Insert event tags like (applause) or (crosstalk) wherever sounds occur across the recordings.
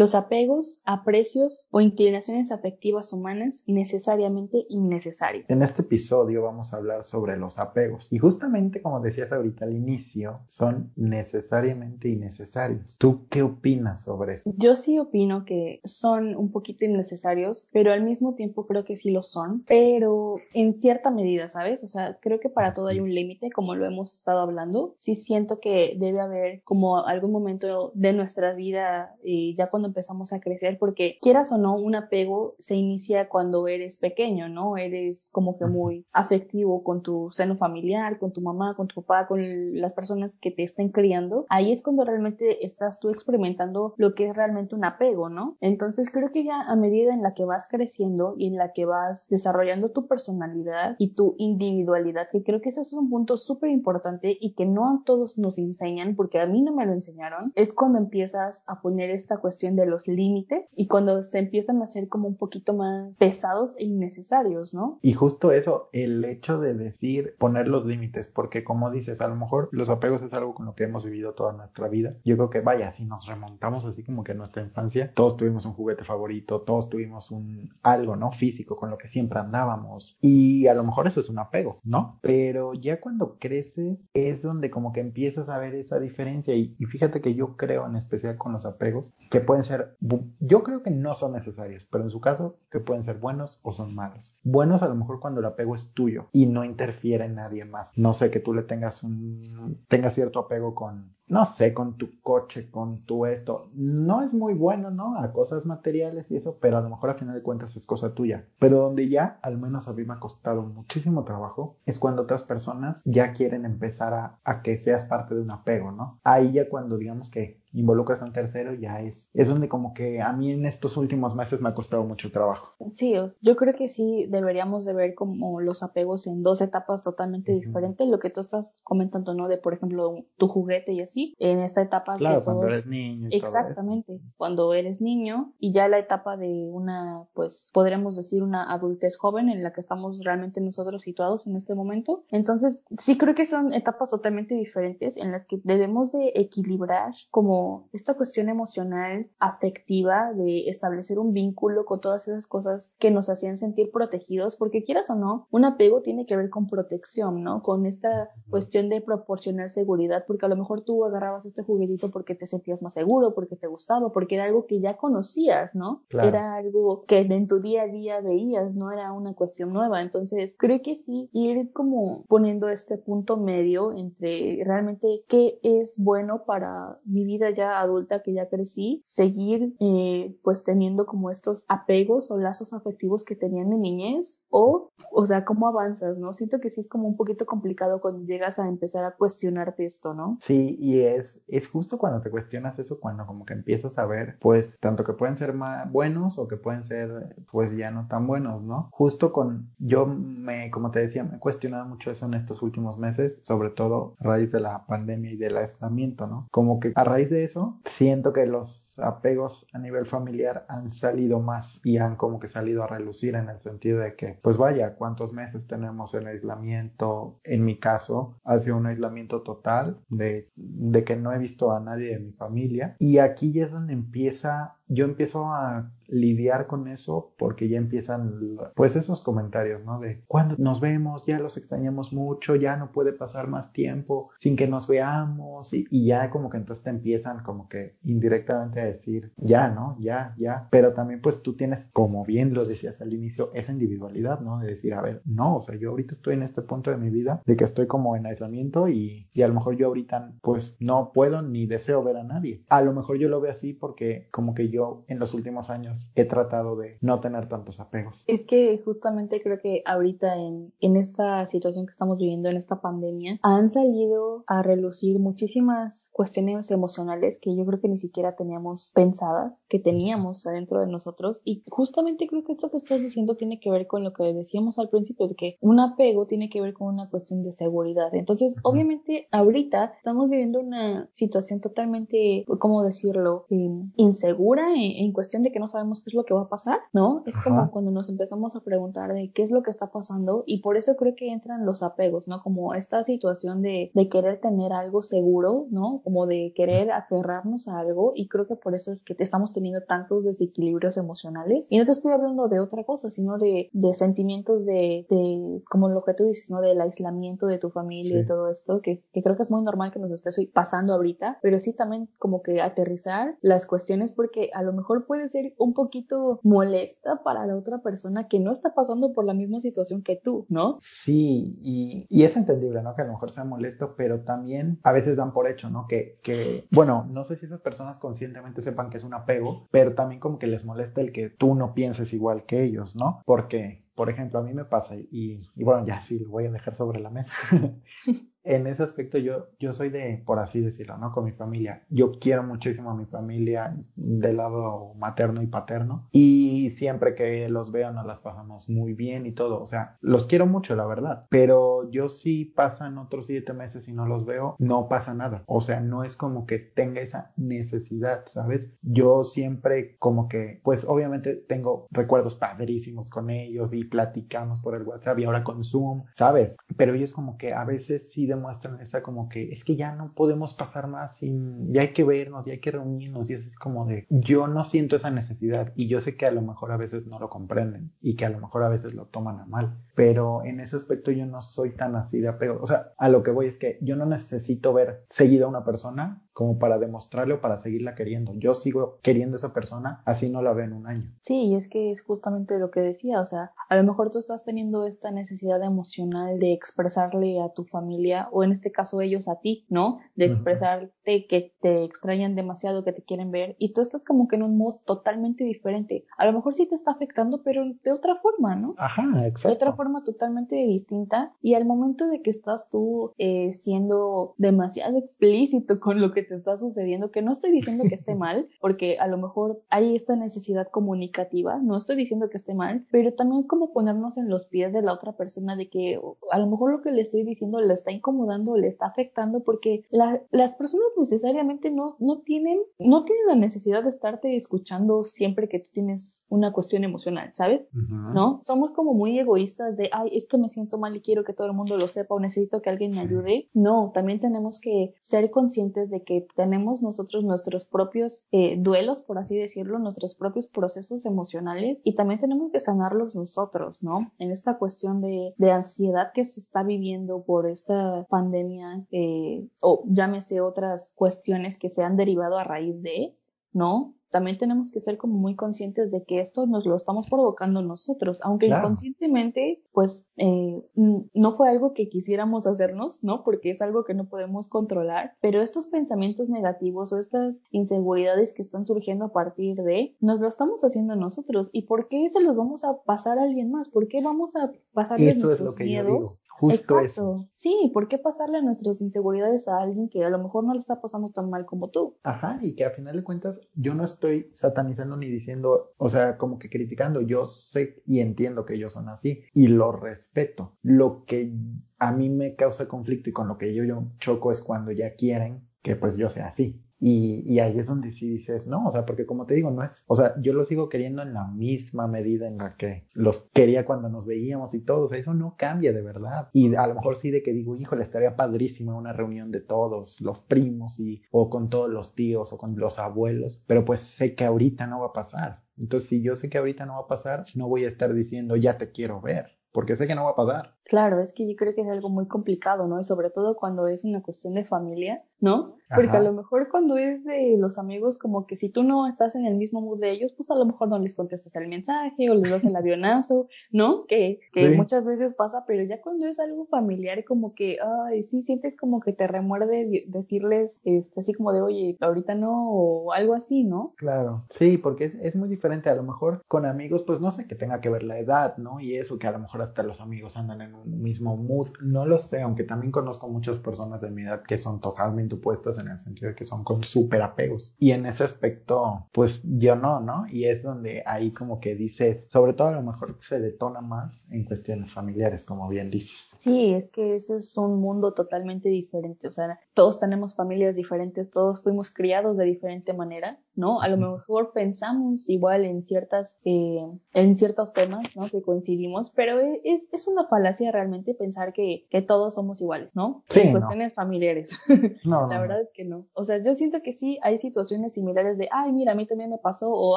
los apegos, aprecios o inclinaciones afectivas humanas necesariamente innecesarios. En este episodio vamos a hablar sobre los apegos y justamente como decías ahorita al inicio, son necesariamente innecesarios. ¿Tú qué opinas sobre eso? Yo sí opino que son un poquito innecesarios, pero al mismo tiempo creo que sí lo son, pero en cierta medida, ¿sabes? O sea, creo que para todo hay un límite, como lo hemos estado hablando. Sí siento que debe haber como algún momento de nuestra vida, y ya cuando empezamos a crecer, porque quieras o no, un apego se inicia cuando eres pequeño, ¿no? Eres como que muy afectivo con tu seno familiar, con tu mamá, con tu papá, con las personas que te estén criando. Ahí es cuando realmente estás tú experimentando lo que es realmente un apego, ¿no? Entonces creo que ya a medida en la que vas creciendo y en la que vas desarrollando tu personalidad y tu individualidad, que creo que ese es un punto súper importante y que no a todos nos enseñan, porque a mí no me lo enseñaron, es cuando empiezas a poner esta cuestión de los límites y cuando se empiezan a hacer como un poquito más pesados e innecesarios, ¿no? Y justo eso, el hecho de decir poner los límites, porque como dices, a lo mejor los apegos es algo con lo que hemos vivido toda nuestra vida. Yo creo que vaya, si nos remontamos así como que a nuestra infancia, todos tuvimos un juguete favorito, todos tuvimos un algo, ¿no? Físico con lo que siempre andábamos. Y a lo mejor eso es un apego, ¿no? Pero ya cuando creces es donde como que empiezas a ver esa diferencia y, y fíjate que yo creo en especial con los apegos que pueden ser, yo creo que no son necesarios, pero en su caso que pueden ser buenos o son malos. Buenos a lo mejor cuando el apego es tuyo y no interfiere en nadie más. No sé, que tú le tengas un, tengas cierto apego con, no sé, con tu coche, con tu esto. No es muy bueno, ¿no? A cosas materiales y eso, pero a lo mejor a final de cuentas es cosa tuya. Pero donde ya, al menos a mí me ha costado muchísimo trabajo, es cuando otras personas ya quieren empezar a, a que seas parte de un apego, ¿no? Ahí ya cuando digamos que involucras a un tercero, ya es, es donde como que a mí en estos últimos meses me ha costado mucho trabajo. Sí, yo creo que sí deberíamos de ver como los apegos en dos etapas totalmente diferentes, lo que tú estás comentando, ¿no? De, por ejemplo, tu juguete y así, en esta etapa claro, cuando eres niño. Exactamente, cuando eres niño y ya la etapa de una, pues, podríamos decir una adultez joven en la que estamos realmente nosotros situados en este momento. Entonces, sí creo que son etapas totalmente diferentes en las que debemos de equilibrar como esta cuestión emocional, afectiva, de establecer un vínculo con todas esas cosas que nos hacían sentir protegidos, porque quieras o no, un apego tiene que ver con protección, ¿no? Con esta cuestión de proporcionar seguridad, porque a lo mejor tú agarrabas este juguetito porque te sentías más seguro, porque te gustaba, porque era algo que ya conocías, ¿no? Era algo que en tu día a día veías, no era una cuestión nueva. Entonces, creo que sí, ir como poniendo este punto medio entre realmente qué es bueno para mi vida ya adulta que ya crecí, seguir eh, pues teniendo como estos apegos o lazos afectivos que tenía en mi niñez o, o sea, cómo avanzas, ¿no? Siento que sí es como un poquito complicado cuando llegas a empezar a cuestionarte esto, ¿no? Sí, y es, es justo cuando te cuestionas eso, cuando como que empiezas a ver, pues, tanto que pueden ser más buenos o que pueden ser, pues, ya no tan buenos, ¿no? Justo con, yo me, como te decía, me he cuestionado mucho eso en estos últimos meses, sobre todo a raíz de la pandemia y del aislamiento, ¿no? Como que a raíz de eso, siento que los apegos a nivel familiar han salido más y han como que salido a relucir en el sentido de que, pues vaya, cuántos meses tenemos en aislamiento. En mi caso, ha sido un aislamiento total de, de que no he visto a nadie de mi familia. Y aquí ya es donde empieza, yo empiezo a lidiar con eso porque ya empiezan pues esos comentarios, ¿no? De cuando nos vemos, ya los extrañamos mucho, ya no puede pasar más tiempo sin que nos veamos y, ya como que entonces te empiezan como que indirectamente a decir, ya, ¿no? Ya, ya. Pero también pues tú tienes, como bien lo decías al inicio, esa individualidad, ¿no? De decir, a ver, no, o sea, yo ahorita estoy en este punto de mi vida de que estoy como en aislamiento y, y a lo mejor yo ahorita pues no puedo ni deseo ver a nadie. A lo mejor yo lo veo así porque como que yo en los últimos años he tratado de no tener tantos apegos. Es que justamente creo que ahorita en, en esta situación que estamos viviendo, en esta pandemia, han salido a relucir muchísimas cuestiones emocionales que yo creo que ni siquiera teníamos pensadas que teníamos adentro de nosotros y justamente creo que esto que estás diciendo tiene que ver con lo que decíamos al principio de que un apego tiene que ver con una cuestión de seguridad entonces obviamente ahorita estamos viviendo una situación totalmente ¿cómo decirlo? Em, insegura en, cuestión de que no sabemos qué es lo que va a pasar, ¿no? Es como cuando nos empezamos a preguntar de qué es lo que está pasando y por eso creo que entran los apegos, ¿no? Como esta situación de, de querer tener algo seguro, ¿no? Como de querer aferrarnos a algo y creo que por eso es que estamos teniendo tantos desequilibrios emocionales. Y no te estoy hablando de otra cosa, sino de, de sentimientos de, de, como lo que tú dices, ¿no? Del aislamiento de tu familia y todo esto, que, que creo que es muy normal que nos esté pasando ahorita, pero sí también como que aterrizar las cuestiones porque a lo mejor puede ser un poquito molesta para la otra persona que no está pasando por la misma situación que tú, ¿no? Sí, y, y es entendible, ¿no? Que a lo mejor sea molesto, pero también a veces dan por hecho, ¿no? Que, que, bueno, no sé si esas personas conscientemente sepan que es un apego, pero también como que les molesta el que tú no pienses igual que ellos, ¿no? Porque, por ejemplo, a mí me pasa, y, y bueno, ya sí, lo voy a dejar sobre la mesa. (laughs) en ese aspecto yo, yo soy de, por así decirlo, ¿no? Con mi familia. Yo quiero muchísimo a mi familia del lado materno y paterno. Y siempre que los veo nos las pasamos muy bien y todo. O sea, los quiero mucho, la verdad. Pero yo si pasan otros siete meses y no los veo, no pasa nada. O sea, no es como que tenga esa necesidad, ¿sabes? Yo siempre como que, pues obviamente tengo recuerdos padrísimos con ellos y platicamos por el WhatsApp y ahora con Zoom, ¿sabes? Pero ellos como que a veces sí demuestran esa como que es que ya no podemos pasar más sin, ya hay que vernos, ya hay que reunirnos y es como de, yo no siento esa necesidad y yo sé que a lo mejor a veces no lo comprenden y que a lo mejor a veces lo toman a mal, pero en ese aspecto yo no soy tan así de apego, o sea, a lo que voy es que yo no necesito ver seguida a una persona como para demostrarle o para seguirla queriendo. Yo sigo queriendo a esa persona, así no la veo en un año. Sí, y es que es justamente lo que decía, o sea, a lo mejor tú estás teniendo esta necesidad emocional de expresarle a tu familia, o en este caso ellos a ti, ¿no? De expresarte que te extrañan demasiado, que te quieren ver, y tú estás como que en un modo totalmente diferente. A lo mejor sí te está afectando, pero de otra forma, ¿no? Ajá, exacto. De otra forma totalmente distinta, y al momento de que estás tú eh, siendo demasiado explícito con lo que te está sucediendo, que no estoy diciendo que esté (laughs) mal, porque a lo mejor hay esta necesidad comunicativa, no estoy diciendo que esté mal, pero también como ponernos en los pies de la otra persona de que a lo mejor lo que le estoy diciendo le está incomodando, le está afectando, porque las personas necesariamente no, no tienen, no tienen la necesidad de estarte escuchando siempre que tú tienes una cuestión emocional, ¿sabes? ¿No? Somos como muy egoístas de, ay, es que me siento mal y quiero que todo el mundo lo sepa o necesito que alguien me ayude. No, también tenemos que ser conscientes de que tenemos nosotros nuestros propios eh, duelos, por así decirlo, nuestros propios procesos emocionales y también tenemos que sanarlos nosotros, ¿no? En esta cuestión de, de ansiedad que se está viviendo por esta pandemia eh, o llámese otras cuestiones que se han derivado a raíz de, ¿no? También tenemos que ser como muy conscientes de que esto nos lo estamos provocando nosotros, aunque inconscientemente, pues eh, no fue algo que quisiéramos hacernos, ¿no? Porque es algo que no podemos controlar, pero estos pensamientos negativos o estas inseguridades que están surgiendo a partir de, nos lo estamos haciendo nosotros. ¿Y por qué se los vamos a pasar a alguien más? ¿Por qué vamos a pasarle nuestros miedos? Justo Exacto. Eso. Sí, ¿por qué pasarle nuestras inseguridades a alguien que a lo mejor no le está pasando tan mal como tú? Ajá, y que a final de cuentas yo no estoy satanizando ni diciendo, o sea, como que criticando, yo sé y entiendo que ellos son así y lo respeto. Lo que a mí me causa conflicto y con lo que yo, yo choco es cuando ya quieren que pues yo sea así. Y, y, ahí es donde sí dices, no, o sea, porque como te digo, no es, o sea, yo lo sigo queriendo en la misma medida en la que los quería cuando nos veíamos y todo, eso no cambia de verdad. Y a lo mejor sí de que digo, híjole, estaría padrísima una reunión de todos, los primos y, o con todos los tíos o con los abuelos, pero pues sé que ahorita no va a pasar. Entonces, si yo sé que ahorita no va a pasar, no voy a estar diciendo, ya te quiero ver porque sé que no va a pasar. Claro, es que yo creo que es algo muy complicado, ¿no? Y sobre todo cuando es una cuestión de familia, ¿no? Porque a lo mejor cuando es de los amigos, como que si tú no estás en el mismo mood de ellos, pues a lo mejor no les contestas el mensaje o les das el avionazo, ¿no? Que, que muchas veces pasa, pero ya cuando es algo familiar, como que, ay, sí, sientes como que te remuerde decirles, este, así como de, oye, ahorita no, o algo así, ¿no? Claro, sí, porque es, es muy diferente. A lo mejor con amigos, pues no sé que tenga que ver la edad, ¿no? Y eso, que a lo mejor hasta los amigos andan en un mismo mood, no lo sé, aunque también conozco muchas personas de mi edad que son totalmente opuestas en el sentido de que son con súper apegos. Y en ese aspecto, pues yo no, ¿no? Y es donde ahí como que dices, sobre todo a lo mejor se detona más en cuestiones familiares, como bien dices. Sí, es que ese es un mundo totalmente diferente, o sea, todos tenemos familias diferentes, todos fuimos criados de diferente manera ¿no? A lo mejor pensamos igual en ciertas, eh, en ciertos temas, ¿no? Que coincidimos, pero es, es una falacia realmente pensar que, que todos somos iguales, ¿no? Sí, en cuestiones familiares. (laughs) No, La no, verdad es que no. O sea, yo siento que sí hay situaciones similares de, ay, mira, a mí también me pasó, o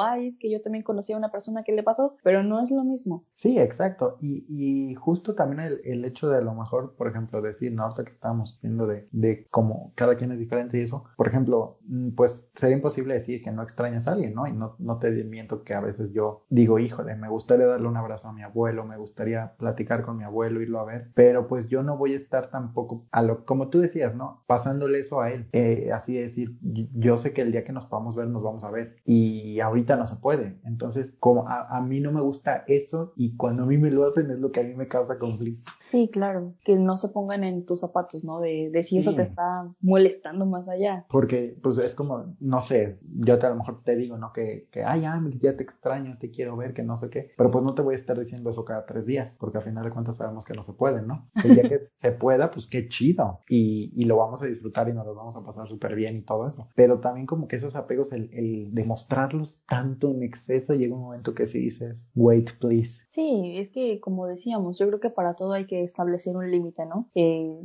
ay, es que yo también conocí a una persona que le pasó, pero no es lo mismo. Sí, exacto. Y, y justo también el, el hecho de a lo mejor, por ejemplo, decir, ¿no? Ahorita que estábamos viendo de, de cómo cada quien es diferente y eso, por ejemplo, mm, pues sería imposible decir que no extrañas a alguien, ¿no? Y no, no te miento que a veces yo digo, híjole, me gustaría darle un abrazo a mi abuelo, me gustaría platicar con mi abuelo, irlo a ver, pero pues yo no voy a estar tampoco a lo, como tú decías, ¿no? Pasándole eso a él, eh, así de decir, yo sé que el día que nos podamos ver, nos vamos a ver y ahorita no se puede. Entonces, como a, a mí no me gusta eso y cuando a mí me lo hacen es lo que a mí me causa conflicto. Sí, claro, que no se pongan en tus zapatos, ¿no? De, de si eso Sí. te está molestando más allá. Porque, pues es como, no sé, yo te, a lo mejor te digo, ¿no? Que, que, ay, Amix, ya te extraño, te quiero ver, que no sé qué. Pero pues no te voy a estar diciendo eso cada tres días, porque al final de cuentas sabemos que no se puede, ¿no? El día que (laughs) se pueda, pues qué chido. Y, y lo vamos a disfrutar y nos lo vamos a pasar súper bien y todo eso. Pero también como que esos apegos, el, el demostrarlos tanto en exceso, llega un momento que sí dices, wait, please. Sí, es que como decíamos, yo creo que para todo hay que establecer un límite, ¿no? Eh,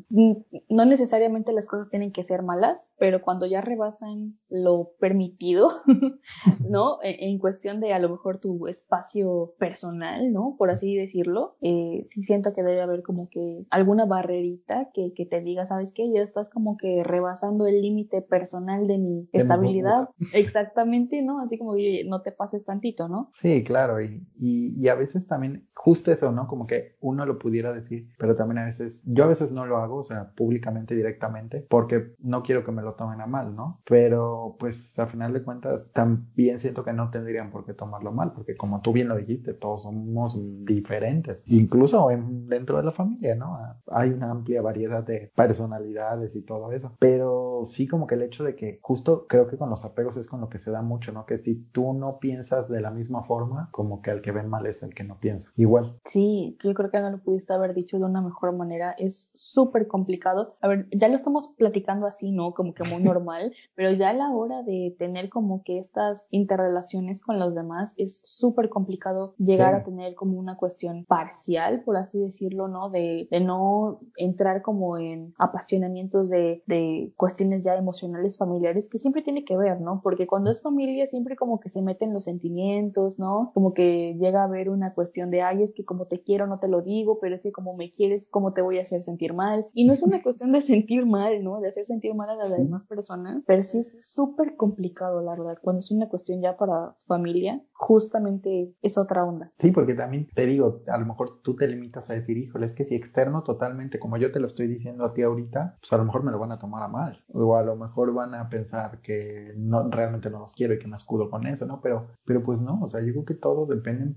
no necesariamente las cosas tienen que ser malas, pero cuando ya rebasan lo permitido, (laughs) ¿no? En, en cuestión de a lo mejor tu espacio personal, ¿no? Por así decirlo, eh, sí siento que debe haber como que alguna barrerita que, que te diga, ¿sabes qué? Ya estás como que rebasando el límite personal de mi estabilidad. Exactamente, ¿no? Así como que no te pases tantito, ¿no? Sí, claro, y, y, y a veces también, justo eso, ¿no? Como que uno lo pudiera decir, pero también a veces, yo a veces no lo hago, o sea, públicamente, directamente, porque no quiero que me lo tomen a mal, ¿no? Pero pues al final de cuentas también siento que no tendrían por qué tomarlo mal, porque como tú bien lo dijiste, todos somos diferentes, incluso en- dentro de la familia, ¿no? Hay una amplia variedad de personalidades y todo eso, pero sí como que el hecho de que justo creo que con los apegos es con lo que se da mucho, ¿no? Que si tú no piensas de la misma forma, como que el que ven mal es el que no piensa. Igual. Sí, yo creo que no lo pudiste haber dicho de una mejor manera. Es súper complicado. A ver, ya lo estamos platicando así, ¿no? Como que muy (laughs) normal, pero ya a la hora de tener como que estas interrelaciones con los demás es súper complicado llegar Sí. a tener como una cuestión parcial, por así decirlo, ¿no? De, de no entrar como en apasionamientos de, de cuestiones ya emocionales familiares que siempre tiene que ver, ¿no? Porque cuando es familia siempre como que se meten los sentimientos, ¿no? Como que llega a haber una cuestión de, ay, es que como te quiero no te lo digo, pero es que como me quieres, ¿cómo te voy a hacer sentir mal? Y no es una cuestión de sentir mal, ¿no? De hacer sentir mal a las Sí. demás personas, pero sí es súper complicado, la verdad. Cuando es una cuestión ya para familia, justamente es otra onda. Sí, porque también te digo, a lo mejor tú te limitas a decir, híjole, es que si externo totalmente, como yo te lo estoy diciendo a ti ahorita, pues a lo mejor me lo van a tomar a mal. O a lo mejor van a pensar que no, realmente no los quiero y que me escudo con eso, ¿no? Pero, pero pues no, o sea, yo creo que todo depende en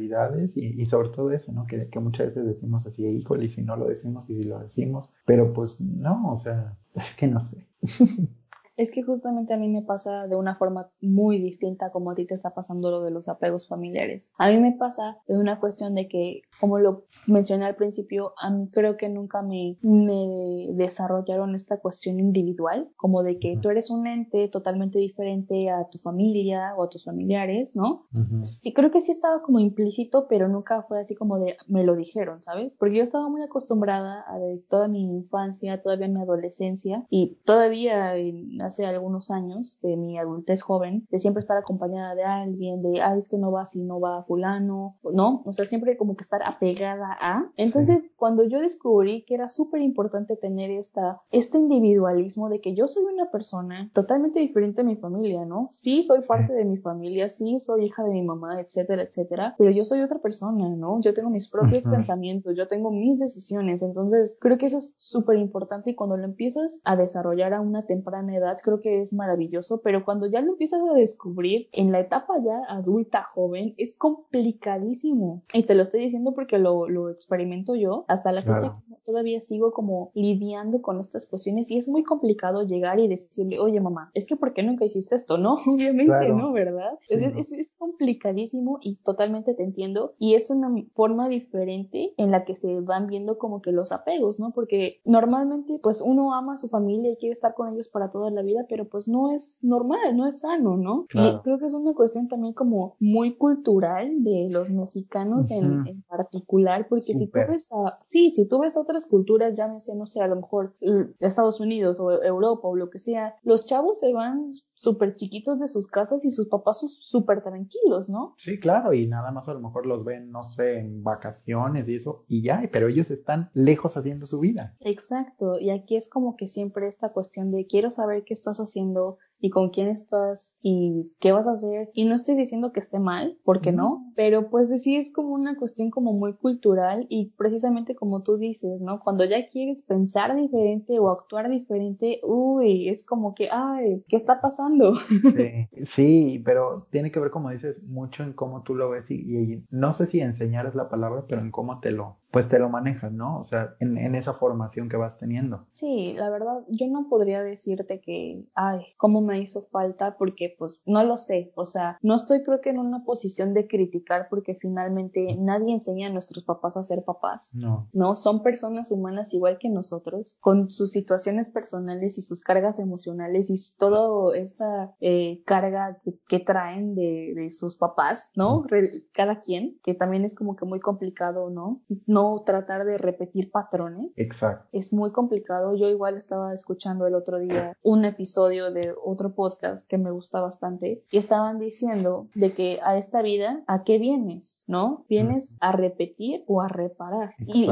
y, y sobre todo eso, ¿no? Que, que muchas veces decimos así, híjole, y si no lo decimos y si lo decimos, pero pues no, o sea, (laughs) es que no sé. (laughs) Es que justamente a mí me pasa de una forma muy distinta como a ti te está pasando lo de los apegos familiares. A mí me pasa de una cuestión de que, como lo mencioné al principio, a mí creo que nunca me, me desarrollaron esta cuestión individual, como de que tú eres un ente totalmente diferente a tu familia o a tus familiares, ¿no? Ujú. Sí, creo que sí estaba como implícito, pero nunca fue así como de me lo dijeron, ¿sabes? Porque yo estaba muy acostumbrada a de toda mi infancia, todavía mi adolescencia y todavía en- hace algunos años de mi adultez joven, de siempre estar acompañada de alguien, de, ay, es que no va si no va fulano, ¿no? O sea, siempre como que estar apegada a. Entonces, cuando yo descubrí que era súper importante tener esta, este individualismo de que yo soy una persona totalmente diferente a mi familia, ¿no? Sí, soy parte de mi familia, sí, soy hija de mi mamá, etcétera, etcétera, pero yo soy otra persona, ¿no? Yo tengo mis propios pensamientos, yo tengo mis decisiones, entonces creo que eso es súper importante y cuando lo empiezas a desarrollar a una temprana edad, creo que es maravilloso, pero cuando ya lo empiezas a descubrir en la etapa ya adulta, joven, es complicadísimo. Y te lo estoy diciendo porque lo, lo experimento yo. Hasta la fecha Claro. todavía sigo como lidiando con estas cuestiones y es muy complicado llegar y decirle, oye mamá, es que ¿por qué nunca hiciste esto? No, (laughs) obviamente Claro. no, ¿verdad? Sí, es, no. es, es complicadísimo y totalmente te entiendo y es una forma diferente en la que se van viendo como que los apegos, ¿no? Porque normalmente pues uno ama a su familia y quiere estar con ellos para toda la vida vida, pero pues no es normal, no es sano, ¿no? Y creo que es una cuestión también como muy cultural de los mexicanos en, en, particular, porque si tú ves a, sí, si tú ves a otras culturas, llámese, no sé, a lo mejor Estados Unidos o Europa o lo que sea, los chavos se van súper chiquitos de sus casas y sus papás son súper tranquilos, ¿no? Sí, claro, y nada más a lo mejor los ven, no sé, en vacaciones y eso, y ya, pero ellos están lejos haciendo su vida. Exacto, y aquí es como que siempre esta cuestión de quiero saber qué estás haciendo, y con quién estás y qué vas a hacer. Y no estoy diciendo que esté mal, porque no, pero pues sí es como una cuestión como muy cultural y precisamente como tú dices, ¿no? Cuando ya quieres pensar diferente o actuar diferente, uy, es como que, ay, ¿qué está pasando? Sí, (laughs) sí pero tiene que ver, como dices, mucho en cómo tú lo ves y, y no sé si enseñar es la palabra, pero en cómo te lo, pues te lo manejas, ¿no? O sea, en, en, esa formación que vas teniendo. Sí, la verdad, yo no podría decirte que, ay, cómo me hizo falta, porque pues no lo sé, o sea, no estoy creo que en una posición de criticar porque finalmente nadie enseña a nuestros papás a ser papás. No. No, son personas humanas igual que nosotros, con sus situaciones personales y sus cargas emocionales y toda esa eh, carga que, traen de, de, sus papás, ¿no? cada quien, que también es como que muy complicado, ¿no? No tratar de repetir patrones. Exacto. Es muy complicado. Yo igual estaba escuchando el otro día un episodio de otro podcast que me gusta bastante y estaban diciendo de que a esta vida, ¿a qué vienes? ¿No? ¿Vienes a repetir o a reparar? Y,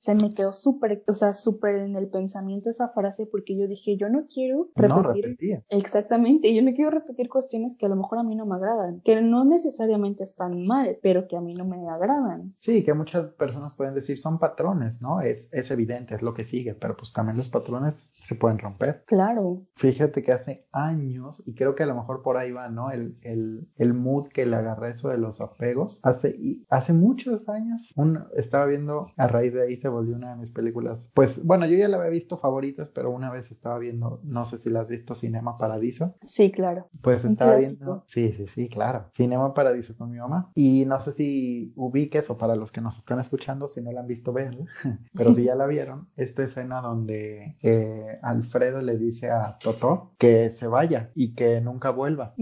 se, me quedó súper, o sea, súper en el pensamiento esa frase porque yo dije, yo no quiero repetir. Exactamente, yo no quiero repetir cuestiones que a lo mejor a mí no me agradan, que no necesariamente están mal, pero que a mí no me agradan. Sí, que muchas personas pueden decir son patrones, ¿no? Es, es evidente, es lo que sigue, pero pues también los patrones se pueden romper. Claro. Fíjate que hace años, y creo que a lo mejor por ahí va, ¿no? El, el, el mood que le agarré eso de los apegos. Hace, hace muchos años, un, estaba viendo, a raíz de ahí se volvió una de mis películas. Pues bueno, yo ya la había visto favoritas, pero una vez estaba viendo, no sé si la has visto, Cinema Paradiso. Sí, claro. Pues estaba viendo, sí, sí, sí, claro. Cinema Paradiso con mi mamá. Y no sé si ubiques o para los que nos están escuchando, si no la han visto, verla. (laughs) Pero si ya la vieron, esta escena donde eh, Alfredo le dice a Toto que se vaya y que nunca vuelva,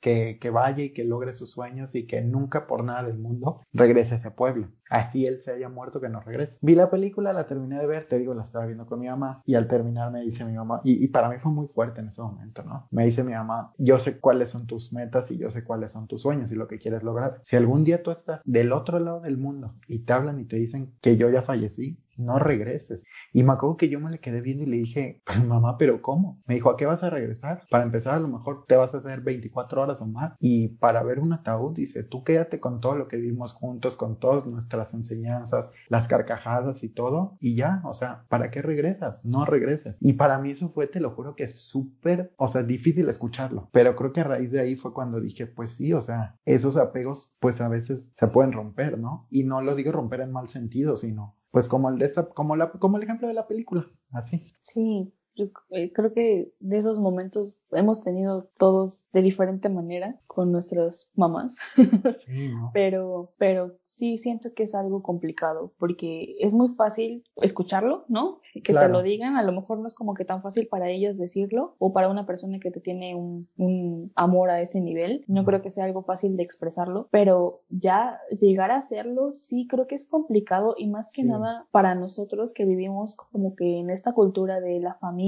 que, que vaya y que logre sus sueños y que nunca por nada del mundo regrese a ese pueblo. Así él se haya muerto, que no regrese. Vi la película, la terminé de ver, te digo, la estaba viendo con mi mamá y al terminar me dice mi mamá, y, y para mí fue muy fuerte en ese momento, ¿no? Me dice mi mamá, yo sé cuáles son tus metas y yo sé cuáles son tus sueños y lo que quieres lograr. Si algún día tú estás del otro lado del mundo y te hablan y te dicen que yo ya fallecí, no regreses. Y me acuerdo que yo me le quedé viendo y le dije, mamá, pero ¿cómo? Me dijo, ¿a qué vas a regresar? Para empezar, a lo mejor te vas a hacer 24 horas o más. Y para ver un ataúd, dice, tú quédate con todo lo que vimos juntos, con todas nuestras enseñanzas, las carcajadas y todo. Y ya, o sea, ¿para qué regresas? No regreses. Y para mí eso fue, te lo juro que súper, o sea, difícil escucharlo. Pero creo que a raíz de ahí fue cuando dije, pues sí, o sea, esos apegos, pues a veces se pueden romper, ¿no? Y no lo digo romper en mal sentido, sino pues como el de esta, como la, como el ejemplo de la película, así. Sí, yo eh, creo que de esos momentos hemos tenido todos de diferente manera con nuestras mamás. (laughs) Sí, ¿no? pero, pero sí siento que es algo complicado porque es muy fácil escucharlo, ¿no? Que te lo digan, a lo mejor no es como que tan fácil para ellos decirlo o para una persona que te tiene un, un amor a ese nivel, no creo que sea algo fácil de expresarlo, pero ya llegar a hacerlo sí creo que es complicado y más que nada para nosotros que vivimos como que en esta cultura de la familia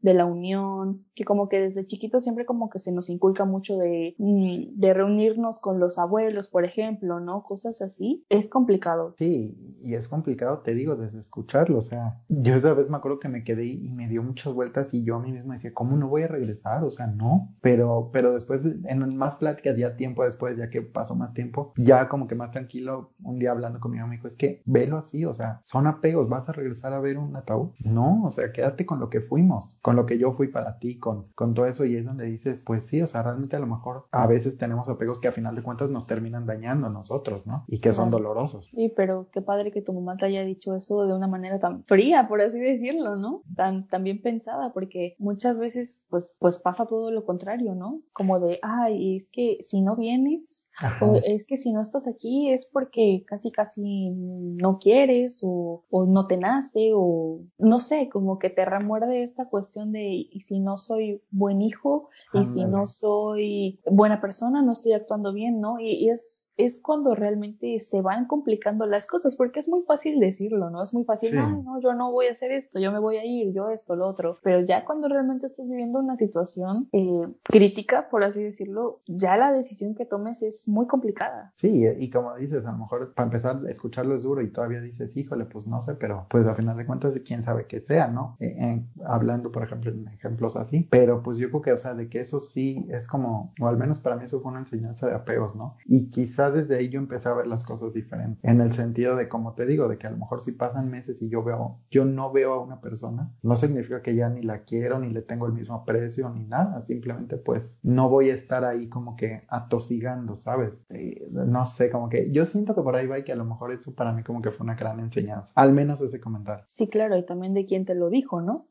de la unión, que como que desde chiquitos siempre como que se nos inculca mucho de, mm, de reunirnos con los abuelos, por ejemplo, ¿no? Cosas así. Es complicado. Sí, y es complicado, te digo, desde escucharlo. O sea, yo esa vez me acuerdo que me quedé y me dio muchas vueltas y yo a mí mismo decía, ¿cómo no voy a regresar? O sea, no. Pero, pero después, en más pláticas, ya tiempo después, ya que pasó más tiempo, ya como que más tranquilo, un día hablando con mi amigo, me dijo, es que velo así, o sea, son apegos, vas a regresar a ver un ataúd. No, o sea, quédate con lo que fuimos, con lo que yo fui para ti, con, con todo eso y es donde dices, pues sí, o sea, realmente a lo mejor a veces tenemos apegos que a final de cuentas nos terminan dañando a nosotros, ¿no? Y que son dolorosos. Sí, pero qué padre que tu mamá te haya dicho eso de una manera tan fría, por así decirlo, ¿no? Tan, tan bien pensada, porque muchas veces pues, pues pasa todo lo contrario, ¿no? Como de, ay, es que si no vienes, o es que si no estás aquí es porque casi casi no quieres o, o no te nace o no sé, como que te remuerde invade esta cuestión de y si no soy buen hijo y si no soy buena persona, no estoy actuando bien, ¿no? y es es cuando realmente se van complicando las cosas, porque es muy fácil decirlo, ¿no? Es muy fácil, no, yo no voy a hacer esto, yo me voy a ir, yo esto, lo otro, pero ya cuando realmente estás viviendo una situación eh, crítica, por así decirlo, ya la decisión que tomes es muy complicada. Sí, y como dices, a lo mejor para empezar, escucharlo es duro y todavía dices, híjole, pues no sé, pero pues a final de cuentas, quién sabe que sea, ¿no? Eh, hablando, por ejemplo, en ejemplos así, pero pues yo creo que, o sea, de que eso sí es como, o al menos para mí eso fue una enseñanza de apegos, ¿no? Y quizá desde ahí yo empecé a ver las cosas diferentes. En el sentido de, como te digo, de que a lo mejor si pasan meses y yo veo, yo no veo a una persona, no significa que ya ni la quiero, ni le tengo el mismo aprecio, ni nada. Simplemente pues no voy a estar ahí como que atosigando, ¿sabes? Eh, no sé, como que yo siento que por ahí va y que a lo mejor eso para mí como que fue una gran enseñanza. Al menos ese comentario. Sí, claro, y también de quién te lo dijo, ¿no?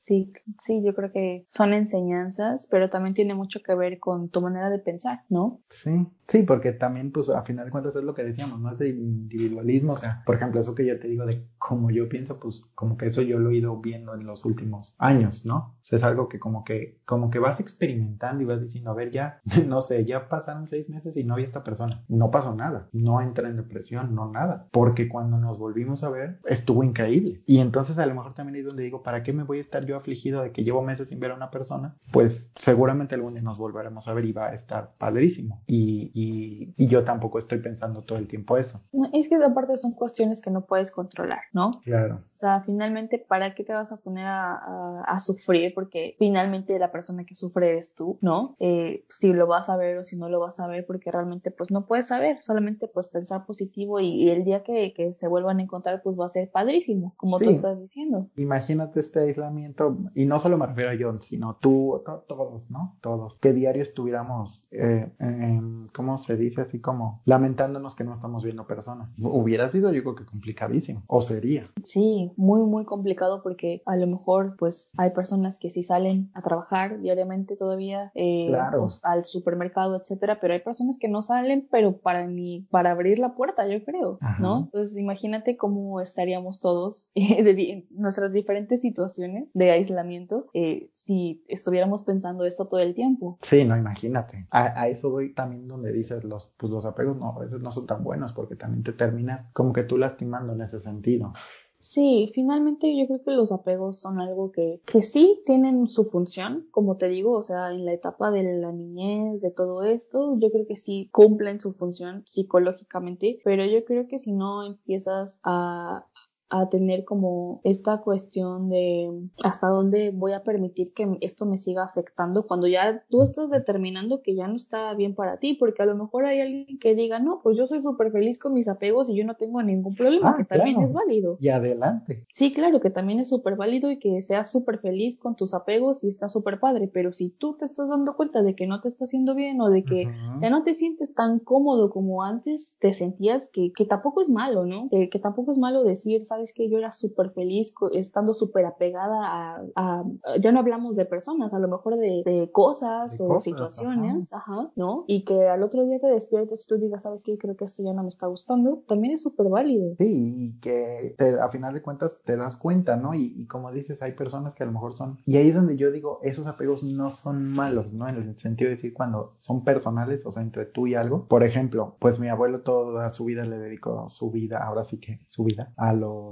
Sí, sí, yo creo que son enseñanzas, pero también tiene mucho que ver con tu manera de pensar, ¿no? Sí, sí, porque también pues a final de cuentas es lo que decíamos, ¿no? Ese individualismo, o sea, por ejemplo, eso que yo te digo de cómo yo pienso, pues como que eso yo lo he ido viendo en los últimos años, ¿no? O sea, es algo que como que, como que vas experimentando y vas diciendo, a ver, ya, (laughs) no sé, ya pasaron seis meses y no había esta persona. No pasó nada, no entra en depresión, no nada, porque cuando nos volvimos a ver, estuvo increíble. Y entonces a lo mejor también es donde digo, ¿para qué me voy a estar yo afligido de que llevo meses sin ver a una persona? Pues seguramente algún día nos volveremos a ver y va a estar padrísimo. Y, y, y yo tampoco estoy pensando todo el tiempo eso. Es que aparte son cuestiones que no puedes controlar, ¿no? Claro. O sea, finalmente, ¿para qué te vas a poner a, sufrir? Porque finalmente la persona que sufre eres tú, ¿no? Eh, si lo vas a ver o si no lo vas a ver, porque realmente pues no puedes saber, solamente pues pensar positivo y, el día que, se vuelvan a encontrar pues va a ser padrísimo, como tú estás diciendo. Imagínate este aislamiento, y no solo me refiero a John, sino tú, todos, ¿no? Todos. Que diario estuviéramos, eh, ¿cómo se dice? Así como lamentándonos que no estamos viendo personas. Hubiera sido yo creo que complicadísimo, o sería. Sí, muy, muy complicado porque a lo mejor pues hay personas que sí salen a trabajar diariamente todavía eh, pues, al supermercado, etcétera, pero hay personas que no salen, pero para ni para abrir la puerta, yo creo, ¿no? Entonces imagínate cómo estaríamos todos (laughs) en nuestras diferentes situaciones de aislamiento eh, si estuviéramos pensando esto todo el tiempo. Sí, no, imagínate. A, eso voy también donde dices los, pues, los apegos no, a veces no son tan buenos porque también te terminas como que tú lastimando en ese sentido. Sí, finalmente yo creo que los apegos son algo que, que sí tienen su función, como te digo, o sea, en la etapa de la niñez, de todo esto, yo creo que sí cumplen su función psicológicamente, pero yo creo que si no empiezas a, a tener como esta cuestión de hasta dónde voy a permitir que esto me siga afectando cuando ya tú estás determinando que ya no está bien para ti, porque a lo mejor hay alguien que diga, no, pues yo soy súper feliz con mis apegos y yo no tengo ningún problema, ah, que también es válido. Y adelante. Sí, claro, que también es súper válido y que seas súper feliz con tus apegos y está súper padre, pero si tú te estás dando cuenta de que no te está haciendo bien o de que ya no te sientes tan cómodo como antes te sentías, que, que tampoco es malo, ¿no? Que, que tampoco es malo decir, sabes que yo era súper feliz estando súper apegada a, ya no hablamos de personas, a lo mejor de, cosas o situaciones, ajá. ¿no? Y que al otro día te despiertes y tú digas, ¿sabes qué? Creo que esto ya no me está gustando, también es súper válido. Sí, y que a final de cuentas te das cuenta, ¿no? Y, como dices, hay personas que a lo mejor son, y ahí es donde yo digo, esos apegos no son malos, ¿no? En el sentido de decir cuando son personales, o sea, entre tú y algo. Por ejemplo, pues mi abuelo toda su vida le dedicó su vida, ahora sí que su vida, a los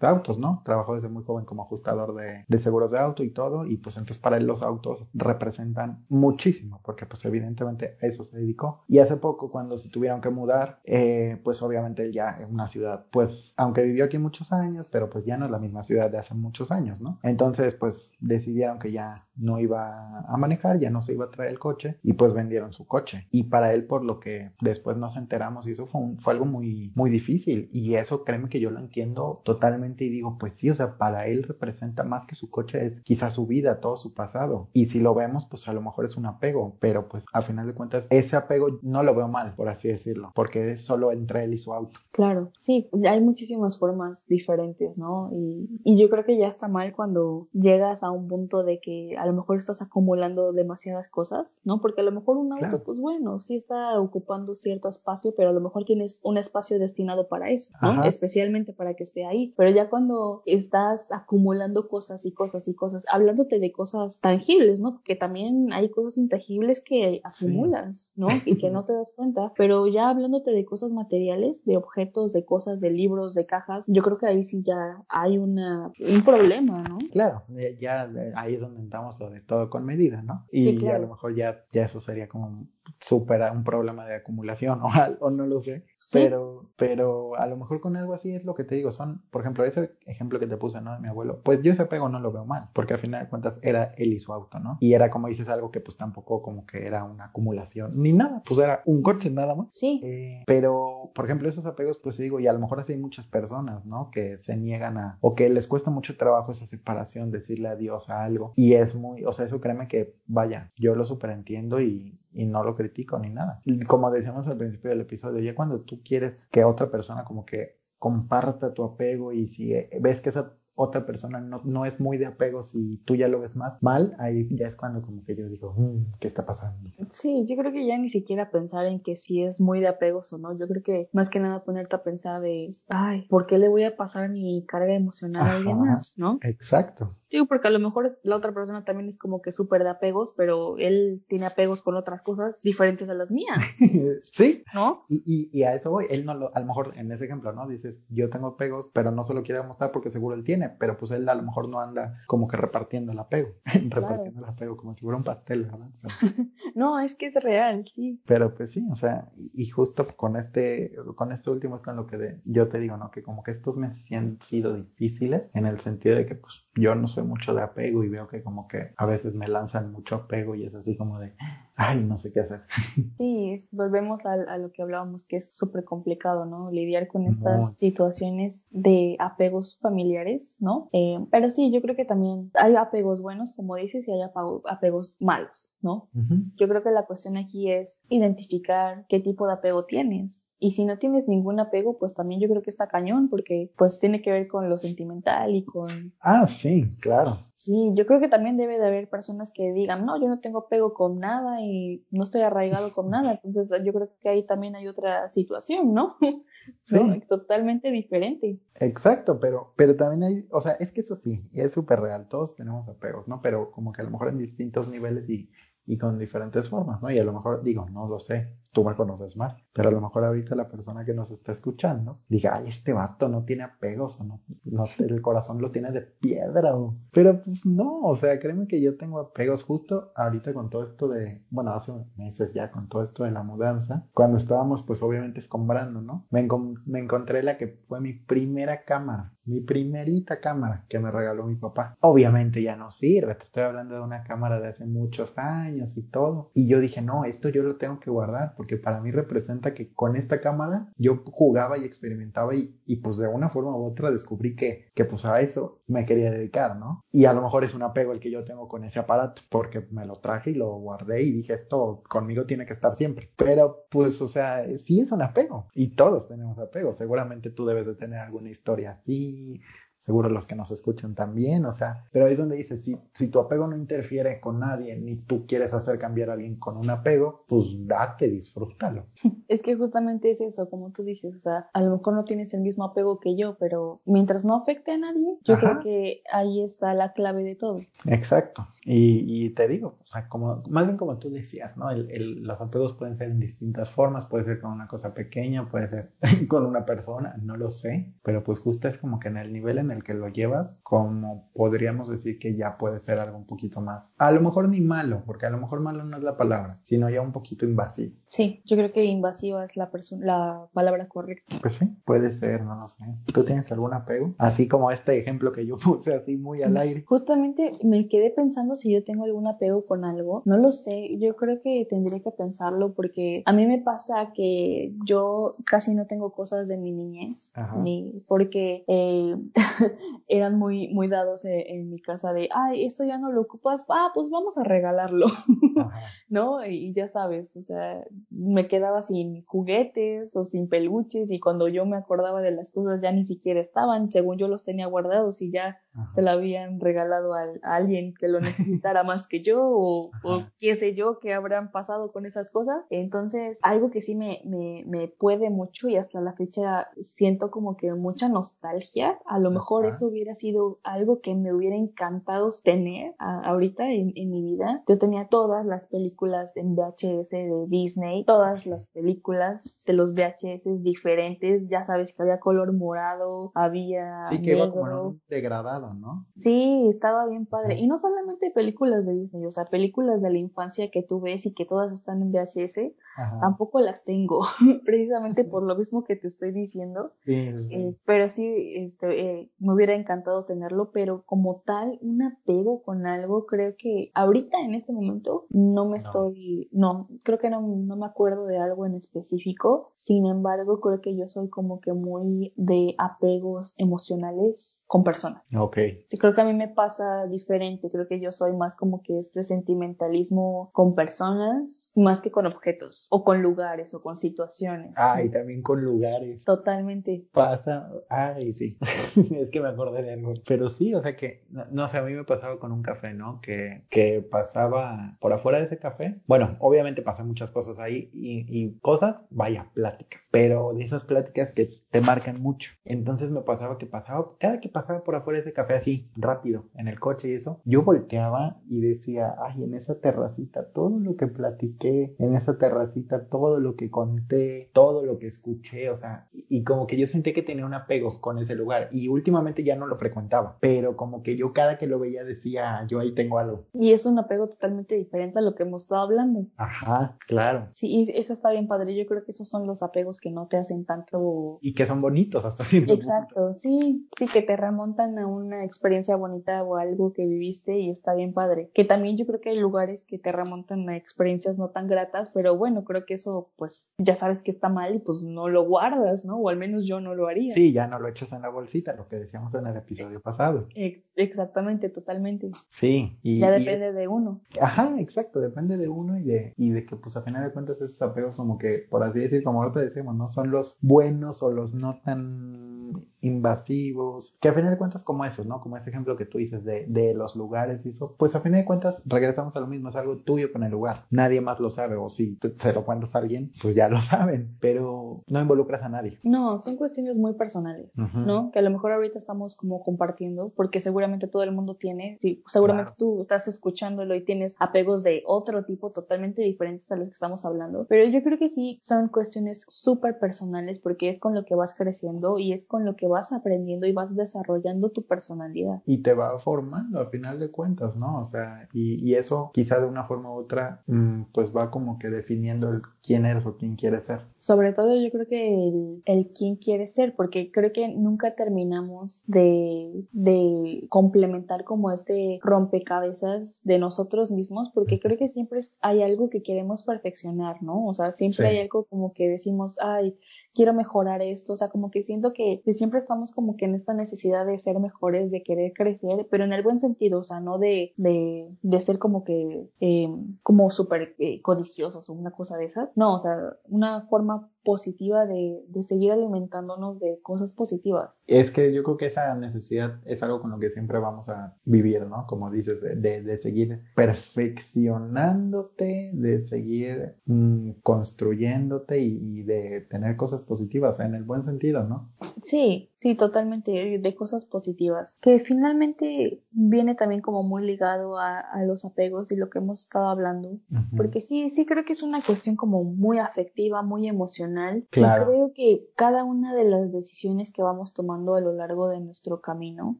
de autos, ¿no? Trabajó desde muy joven como ajustador de, seguros de auto y todo, y pues entonces para él los autos representan muchísimo, porque pues evidentemente a eso se dedicó. Y hace poco cuando se tuvieron que mudar, eh, pues obviamente él ya en una ciudad, pues aunque vivió aquí muchos años, pero pues ya no es la misma ciudad de hace muchos años, ¿no? Entonces pues decidieron que ya no iba a manejar, ya no se iba a traer el coche y pues vendieron su coche. Y para él, por lo que después nos enteramos, y eso fue, fue algo muy, muy difícil. Y eso créeme que yo lo entiendo totalmente y digo, pues sí, o sea, para él representa más que su coche, es quizás su vida, todo su pasado. Y si lo vemos, pues a lo mejor es un apego, pero pues al final de cuentas, ese apego no lo veo mal, por así decirlo, porque es solo entre él y su auto. Claro, sí, hay muchísimas formas diferentes, ¿no? Y, y yo creo que ya está mal cuando llegas a un punto de que a lo mejor estás acumulando demasiadas cosas, ¿no? Porque a lo mejor un auto, pues bueno, sí está ocupando cierto espacio, pero a lo mejor tienes un espacio destinado para eso, ¿no? Especialmente para que esté ahí. Pero ya cuando estás acumulando cosas y cosas y cosas, hablándote de cosas tangibles, ¿no? Porque también hay cosas intangibles que acumulas, ¿no? (laughs) Y que no te das cuenta. Pero ya hablándote de cosas materiales, de objetos, de cosas, de libros, de cajas, yo creo que ahí sí ya hay una, un problema, ¿no? Claro, ya ahí es donde entramos de todo con medida, ¿no? Y a lo mejor ya, ya eso sería como supera un problema de acumulación (laughs) o, o no lo sé. Pero, pero a lo mejor con algo así es lo que te digo. Son, por ejemplo, ese ejemplo que te puse, ¿no? De mi abuelo. Pues yo ese apego no lo veo mal, porque al final de cuentas era él y su auto, ¿no? Y era como dices algo que pues tampoco como que era una acumulación ni nada, pues era un coche nada más. Sí. Eh, pero, por ejemplo, esos apegos, pues digo, y a lo mejor así hay muchas personas, ¿no? Que se niegan a, o que les cuesta mucho trabajo esa separación, decirle adiós a algo. Y es muy, o sea, eso créeme que, vaya, yo lo superentiendo y, y no lo critico ni nada. Como decíamos al principio del episodio, ya cuando tú quieres que otra persona como que comparta tu apego y si ves que esa otra persona no, no es muy de apego, si tú ya lo ves más mal, ahí ya es cuando como que yo digo, mm, ¿qué está pasando? Sí, yo creo que ya ni siquiera pensar en que si es muy de apegos o no, yo creo que más que nada ponerte a pensar de, ay, ¿por qué le voy a pasar mi carga emocional a alguien más, no? Exacto. Digo, porque a lo mejor la otra persona también es como que súper de apegos, pero él tiene apegos con otras cosas diferentes a las mías. (laughs) sí. ¿No? Y, y, a eso voy. Él no lo, a lo mejor en ese ejemplo, ¿no? Dices, yo tengo apegos, pero no se lo quiere mostrar porque seguro él tiene, pero pues él a lo mejor no anda como que repartiendo el apego, (laughs) repartiendo el apego como si fuera un pastel, ¿verdad? (laughs) no, es que es real, sí. Pero pues sí, o sea, y justo con este, con este último es con lo que de, yo te digo, ¿no? Que como que estos meses han sido difíciles en el sentido de que pues yo no soy mucho de apego y veo que como que a veces me lanzan mucho apego y es así como de, ay, no sé qué hacer. (laughs) Sí, volvemos a, lo que hablábamos, que es súper complicado, ¿no? Lidiar con estas situaciones de apegos familiares, ¿no? Eh, pero sí, yo creo que también hay apegos buenos, como dices, y hay apegos malos, ¿no? Yo creo que la cuestión aquí es identificar qué tipo de apego tienes. Y si no tienes ningún apego, pues también yo creo que está cañón, porque pues tiene que ver con lo sentimental y con... Ah, sí, claro. Sí, yo creo que también debe de haber personas que digan, no, yo no tengo apego con nada y no estoy arraigado con nada. Entonces yo creo que ahí también hay otra situación, ¿no? (laughs) Sí. Totalmente diferente. Exacto, pero, pero también hay, o sea, es que eso sí, es súper real, todos tenemos apegos, ¿no? Pero como que a lo mejor en distintos niveles y y con diferentes formas, ¿no? Y a lo mejor digo, no lo sé, tú me conoces más, pero a lo mejor ahorita la persona que nos está escuchando diga, ay, este vato no tiene apegos o no, no el corazón lo tiene de piedra o... Pero pues no, o sea, créeme que yo tengo apegos justo ahorita con todo esto de, bueno, hace meses ya con todo esto de la mudanza, cuando estábamos pues obviamente escombrando, ¿no? Me, me encontré la que fue mi primera cámara, mi primerita cámara que me regaló mi papá. Obviamente ya no sirve, te estoy hablando de una cámara de hace muchos años y todo. Y yo dije, no, esto yo lo tengo que guardar porque para mí representa que con esta cámara yo jugaba y experimentaba y, y pues de una forma u otra descubrí que, que pues a eso me quería dedicar, ¿no? Y a lo mejor es un apego el que yo tengo con ese aparato porque me lo traje y lo guardé y dije, esto conmigo tiene que estar siempre. Pero pues, o sea, sí es un apego y todos tenemos apego. Seguramente tú debes de tener alguna historia así, seguro los que nos escuchan también, o sea, pero ahí es donde dices, si, si tu apego no interfiere con nadie, ni tú quieres hacer cambiar a alguien con un apego, pues date, disfrútalo. (laughs) Es que justamente es eso, como tú dices, o sea, a lo mejor no tienes el mismo apego que yo, pero mientras no afecte a nadie, yo creo que ahí está la clave de todo. Exacto. Y, y, te digo, o sea, como, más bien como tú decías, ¿no? El, el, los apegos pueden ser en distintas formas, puede ser con una cosa pequeña, puede ser (laughs) con una persona, no lo sé, pero pues justo es como que en el nivel en el que lo llevas, como podríamos decir que ya puede ser algo un poquito más, a lo mejor ni malo, porque a lo mejor malo no es la palabra, sino ya un poquito invasivo. Sí, yo creo que invasiva es la, la palabra correcta. Pues sí, puede ser, no lo sé. ¿Tú tienes algún apego? Así como este ejemplo que yo (laughs) puse así muy al aire. Justamente me quedé pensando si yo tengo algún apego con algo. No lo sé, yo creo que tendría que pensarlo porque a mí me pasa que yo casi no tengo cosas de mi niñez, ni porque eh, (laughs) eran muy, muy dados en, mi casa de, ay, esto ya no lo ocupas, ah, pues vamos a regalarlo, (laughs) ¿no? Y, ya sabes, o sea, me quedaba sin juguetes o sin peluches y cuando yo me acordaba de las cosas ya ni siquiera estaban, según yo los tenía guardados y ya se lo habían regalado a, alguien que lo necesitaba necesitara más que yo o, o, qué sé yo qué habrán pasado con esas cosas. Entonces, algo que sí me, me, me puede mucho y hasta la fecha siento como que mucha nostalgia. A lo mejor eso hubiera sido algo que me hubiera encantado tener ahorita en, en mi vida. Yo tenía todas las películas en VHS de Disney, todas las películas de los VHS diferentes. Ya sabes que había color morado, había. Sí, que iba como un degradado, ¿no? Sí, estaba bien padre. Y no solamente películas de Disney, o sea, películas de la infancia que tú ves y que todas están en VHS, tampoco las tengo, (laughs) precisamente por lo mismo que te estoy diciendo. Sí, eh, pero sí, este, eh, me hubiera encantado tenerlo, pero como tal, un apego con algo, creo que ahorita en este momento no me estoy, no, creo que no, no me acuerdo de algo en específico. Sin embargo, creo que yo soy como que muy de apegos emocionales con personas. Ok. Sí, creo que a mí me pasa diferente. Creo que yo soy más como que este sentimentalismo con personas más que con objetos o con lugares o con situaciones. Ah, y también con lugares. Totalmente. Pasa, ay, sí. (laughs) es que me acordé de algo. Pero sí, o sea que, no, sé, a mí me pasaba con un café, ¿no? Que, que pasaba por afuera de ese café. Bueno, obviamente pasan muchas cosas ahí y, y cosas, vaya, plata pero de esas pláticas que te marcan mucho. Entonces me pasaba que pasaba, cada que pasaba por afuera ese café así, rápido, en el coche y eso, yo volteaba y decía, ay, en esa terracita, todo lo que platiqué, en esa terracita, todo lo que conté, todo lo que escuché, o sea, y, como que yo sentí que tenía un apego con ese lugar y últimamente ya no lo frecuentaba, pero como que yo cada que lo veía decía, yo ahí tengo algo. Y es un apego totalmente diferente a lo que hemos estado hablando. Ajá, claro. Sí, eso está bien padre, yo creo que esos son los apegos que no te hacen tanto... Y que son bonitos hasta cierto Exacto, sí, sí, que te remontan a una experiencia bonita o algo que viviste y está bien padre. Que también yo creo que hay lugares que te remontan a experiencias no tan gratas, pero bueno, creo que eso pues ya sabes que está mal y pues no lo guardas, ¿no? O al menos yo no lo haría. Sí, ya no lo echas en la bolsita, lo que decíamos en el episodio pasado. exactamente, totalmente. Sí. Y, ya depende de uno. Ajá, exacto, depende de uno y de, y de que pues a final de cuentas esos apegos como que, por así decir, como ahorita decimos, no son los buenos o los no tan invasivos, que a final de cuentas como esos, ¿no? Como ese ejemplo que tú dices de, de los lugares y eso, pues a final de cuentas regresamos a lo mismo, es algo tuyo con el lugar, nadie más lo sabe, o si tú se lo cuentas a alguien, pues ya lo (laughs) saben, pero no involucras a nadie. No, son cuestiones muy personales, ¿no? Que a lo mejor ahorita estamos como compartiendo, porque seguramente todo el mundo tiene, sí, seguramente tú estás escuchándolo y tienes apegos de otro tipo totalmente diferentes a los que estamos hablando, pero yo creo que sí son cuestiones súper personales porque es con lo que vas creciendo y es con lo que vas aprendiendo y vas desarrollando tu personalidad. Y te va formando a final de cuentas, ¿no? O sea, y, y eso quizá de una forma u otra, mm, pues va como que definiendo el quién eres o quién quieres ser. Sobre todo yo creo que el, el quién quieres ser, porque creo que nunca terminamos de, de complementar como este rompecabezas de nosotros mismos, porque creo que siempre hay algo que queremos perfeccionar, ¿no? O sea, siempre hay algo como que decimos, ay, quiero mejorar esto, o sea, como que siento que, siempre estamos como que en esta necesidad de ser mejores, de querer crecer, pero en el buen sentido, o sea, no de, de, de ser como que, eh, como súper eh, codiciosos o una cosa de esas, no, o sea, una forma positiva de, de, seguir alimentándonos de cosas positivas. Es que yo creo que esa necesidad es algo con lo que siempre vamos a vivir, ¿no? Como dices, de, de seguir perfeccionándote, de seguir mm, construyéndote y, y, de tener cosas positivas en el buen sentido, ¿no? Sí, sí, totalmente, de cosas positivas, que finalmente viene también como muy ligado a, a los apegos y lo que hemos estado hablando, porque sí, sí creo que es una cuestión como muy afectiva, muy emocional Claro. Y creo que cada una de las decisiones que vamos tomando a lo largo de nuestro camino,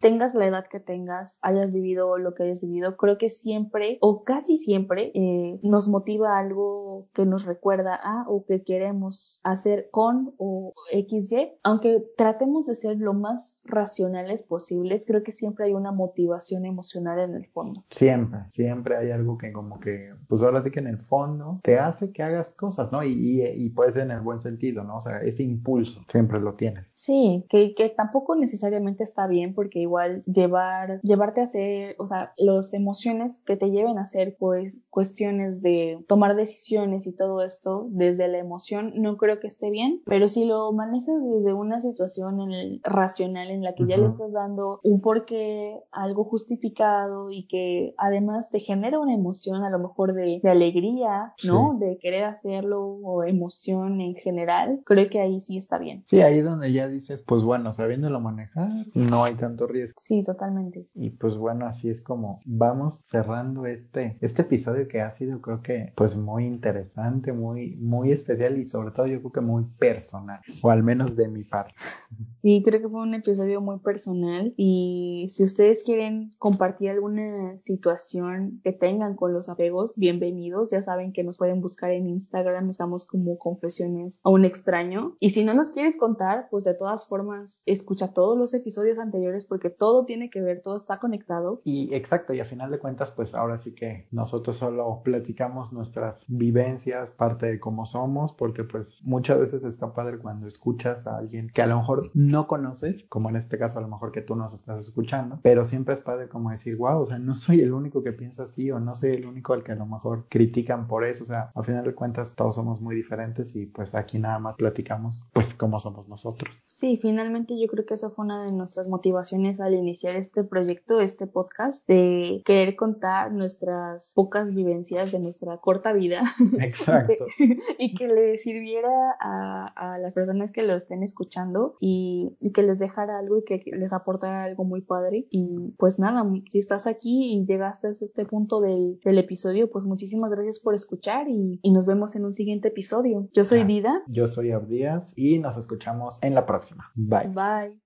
tengas la edad que tengas, hayas vivido lo que hayas vivido, creo que siempre o casi siempre eh, nos motiva algo que nos recuerda a o que queremos hacer con o XY. Aunque tratemos de ser lo más racionales posibles, creo que siempre hay una motivación emocional en el fondo. Siempre, siempre hay algo que como que, pues ahora sí que en el fondo te hace que hagas cosas, ¿no? Y, y, y puede ser en el buen sentido, ¿no? O sea, ese impulso siempre lo tienes. Sí, que, que tampoco necesariamente está bien porque igual llevar, llevarte a hacer, o sea, las emociones que te lleven a hacer pues cuestiones de tomar decisiones y todo esto desde la emoción no creo que esté bien, pero si lo manejas desde una situación en el racional en la que ya le estás dando un porqué, algo justificado y que además te genera una emoción a lo mejor de, de alegría, ¿no? De querer hacerlo o emoción en general, creo que ahí sí está bien. Sí, ahí donde ya dices, pues bueno, sabiéndolo manejar, no hay tanto riesgo. Sí, totalmente. Y pues bueno, así es como vamos cerrando este, este episodio que ha sido creo que pues muy interesante, muy, muy especial y sobre todo yo creo que muy personal, o al menos de mi parte. Sí, creo que fue un episodio muy personal y si ustedes quieren compartir alguna situación que tengan con los apegos, bienvenidos, ya saben que nos pueden buscar en Instagram, estamos como confesiones a un extraño y si no nos quieres contar, pues de todas formas escucha todos los episodios anteriores porque todo tiene que ver, todo está conectado. Y exacto, y a final de cuentas, pues ahora sí que nosotros solo platicamos nuestras vivencias, parte de cómo somos, porque pues muchas veces está padre cuando escuchas a alguien que a lo mejor no conoces, como en este caso a lo mejor que tú nos estás escuchando, pero siempre es padre como decir, wow, o sea, no soy el único que piensa así o no soy el único al que a lo mejor critican por eso, o sea, a final de cuentas todos somos muy diferentes y pues aquí nada más platicamos pues cómo somos nosotros. Sí, finalmente yo creo que eso fue una de nuestras motivaciones al iniciar este proyecto, este podcast, de querer contar nuestras pocas vivencias de nuestra corta vida. (laughs) Exacto. (laughs) y que le sirviera a, a, las personas que lo estén escuchando y, y, que les dejara algo y que les aportara algo muy padre. Y pues nada, si estás aquí y llegaste a este punto del, del episodio, pues muchísimas gracias por escuchar y, y, nos vemos en un siguiente episodio. Yo soy Vida. Yo soy Abdías y nos escuchamos en la próxima. Bye. Bye.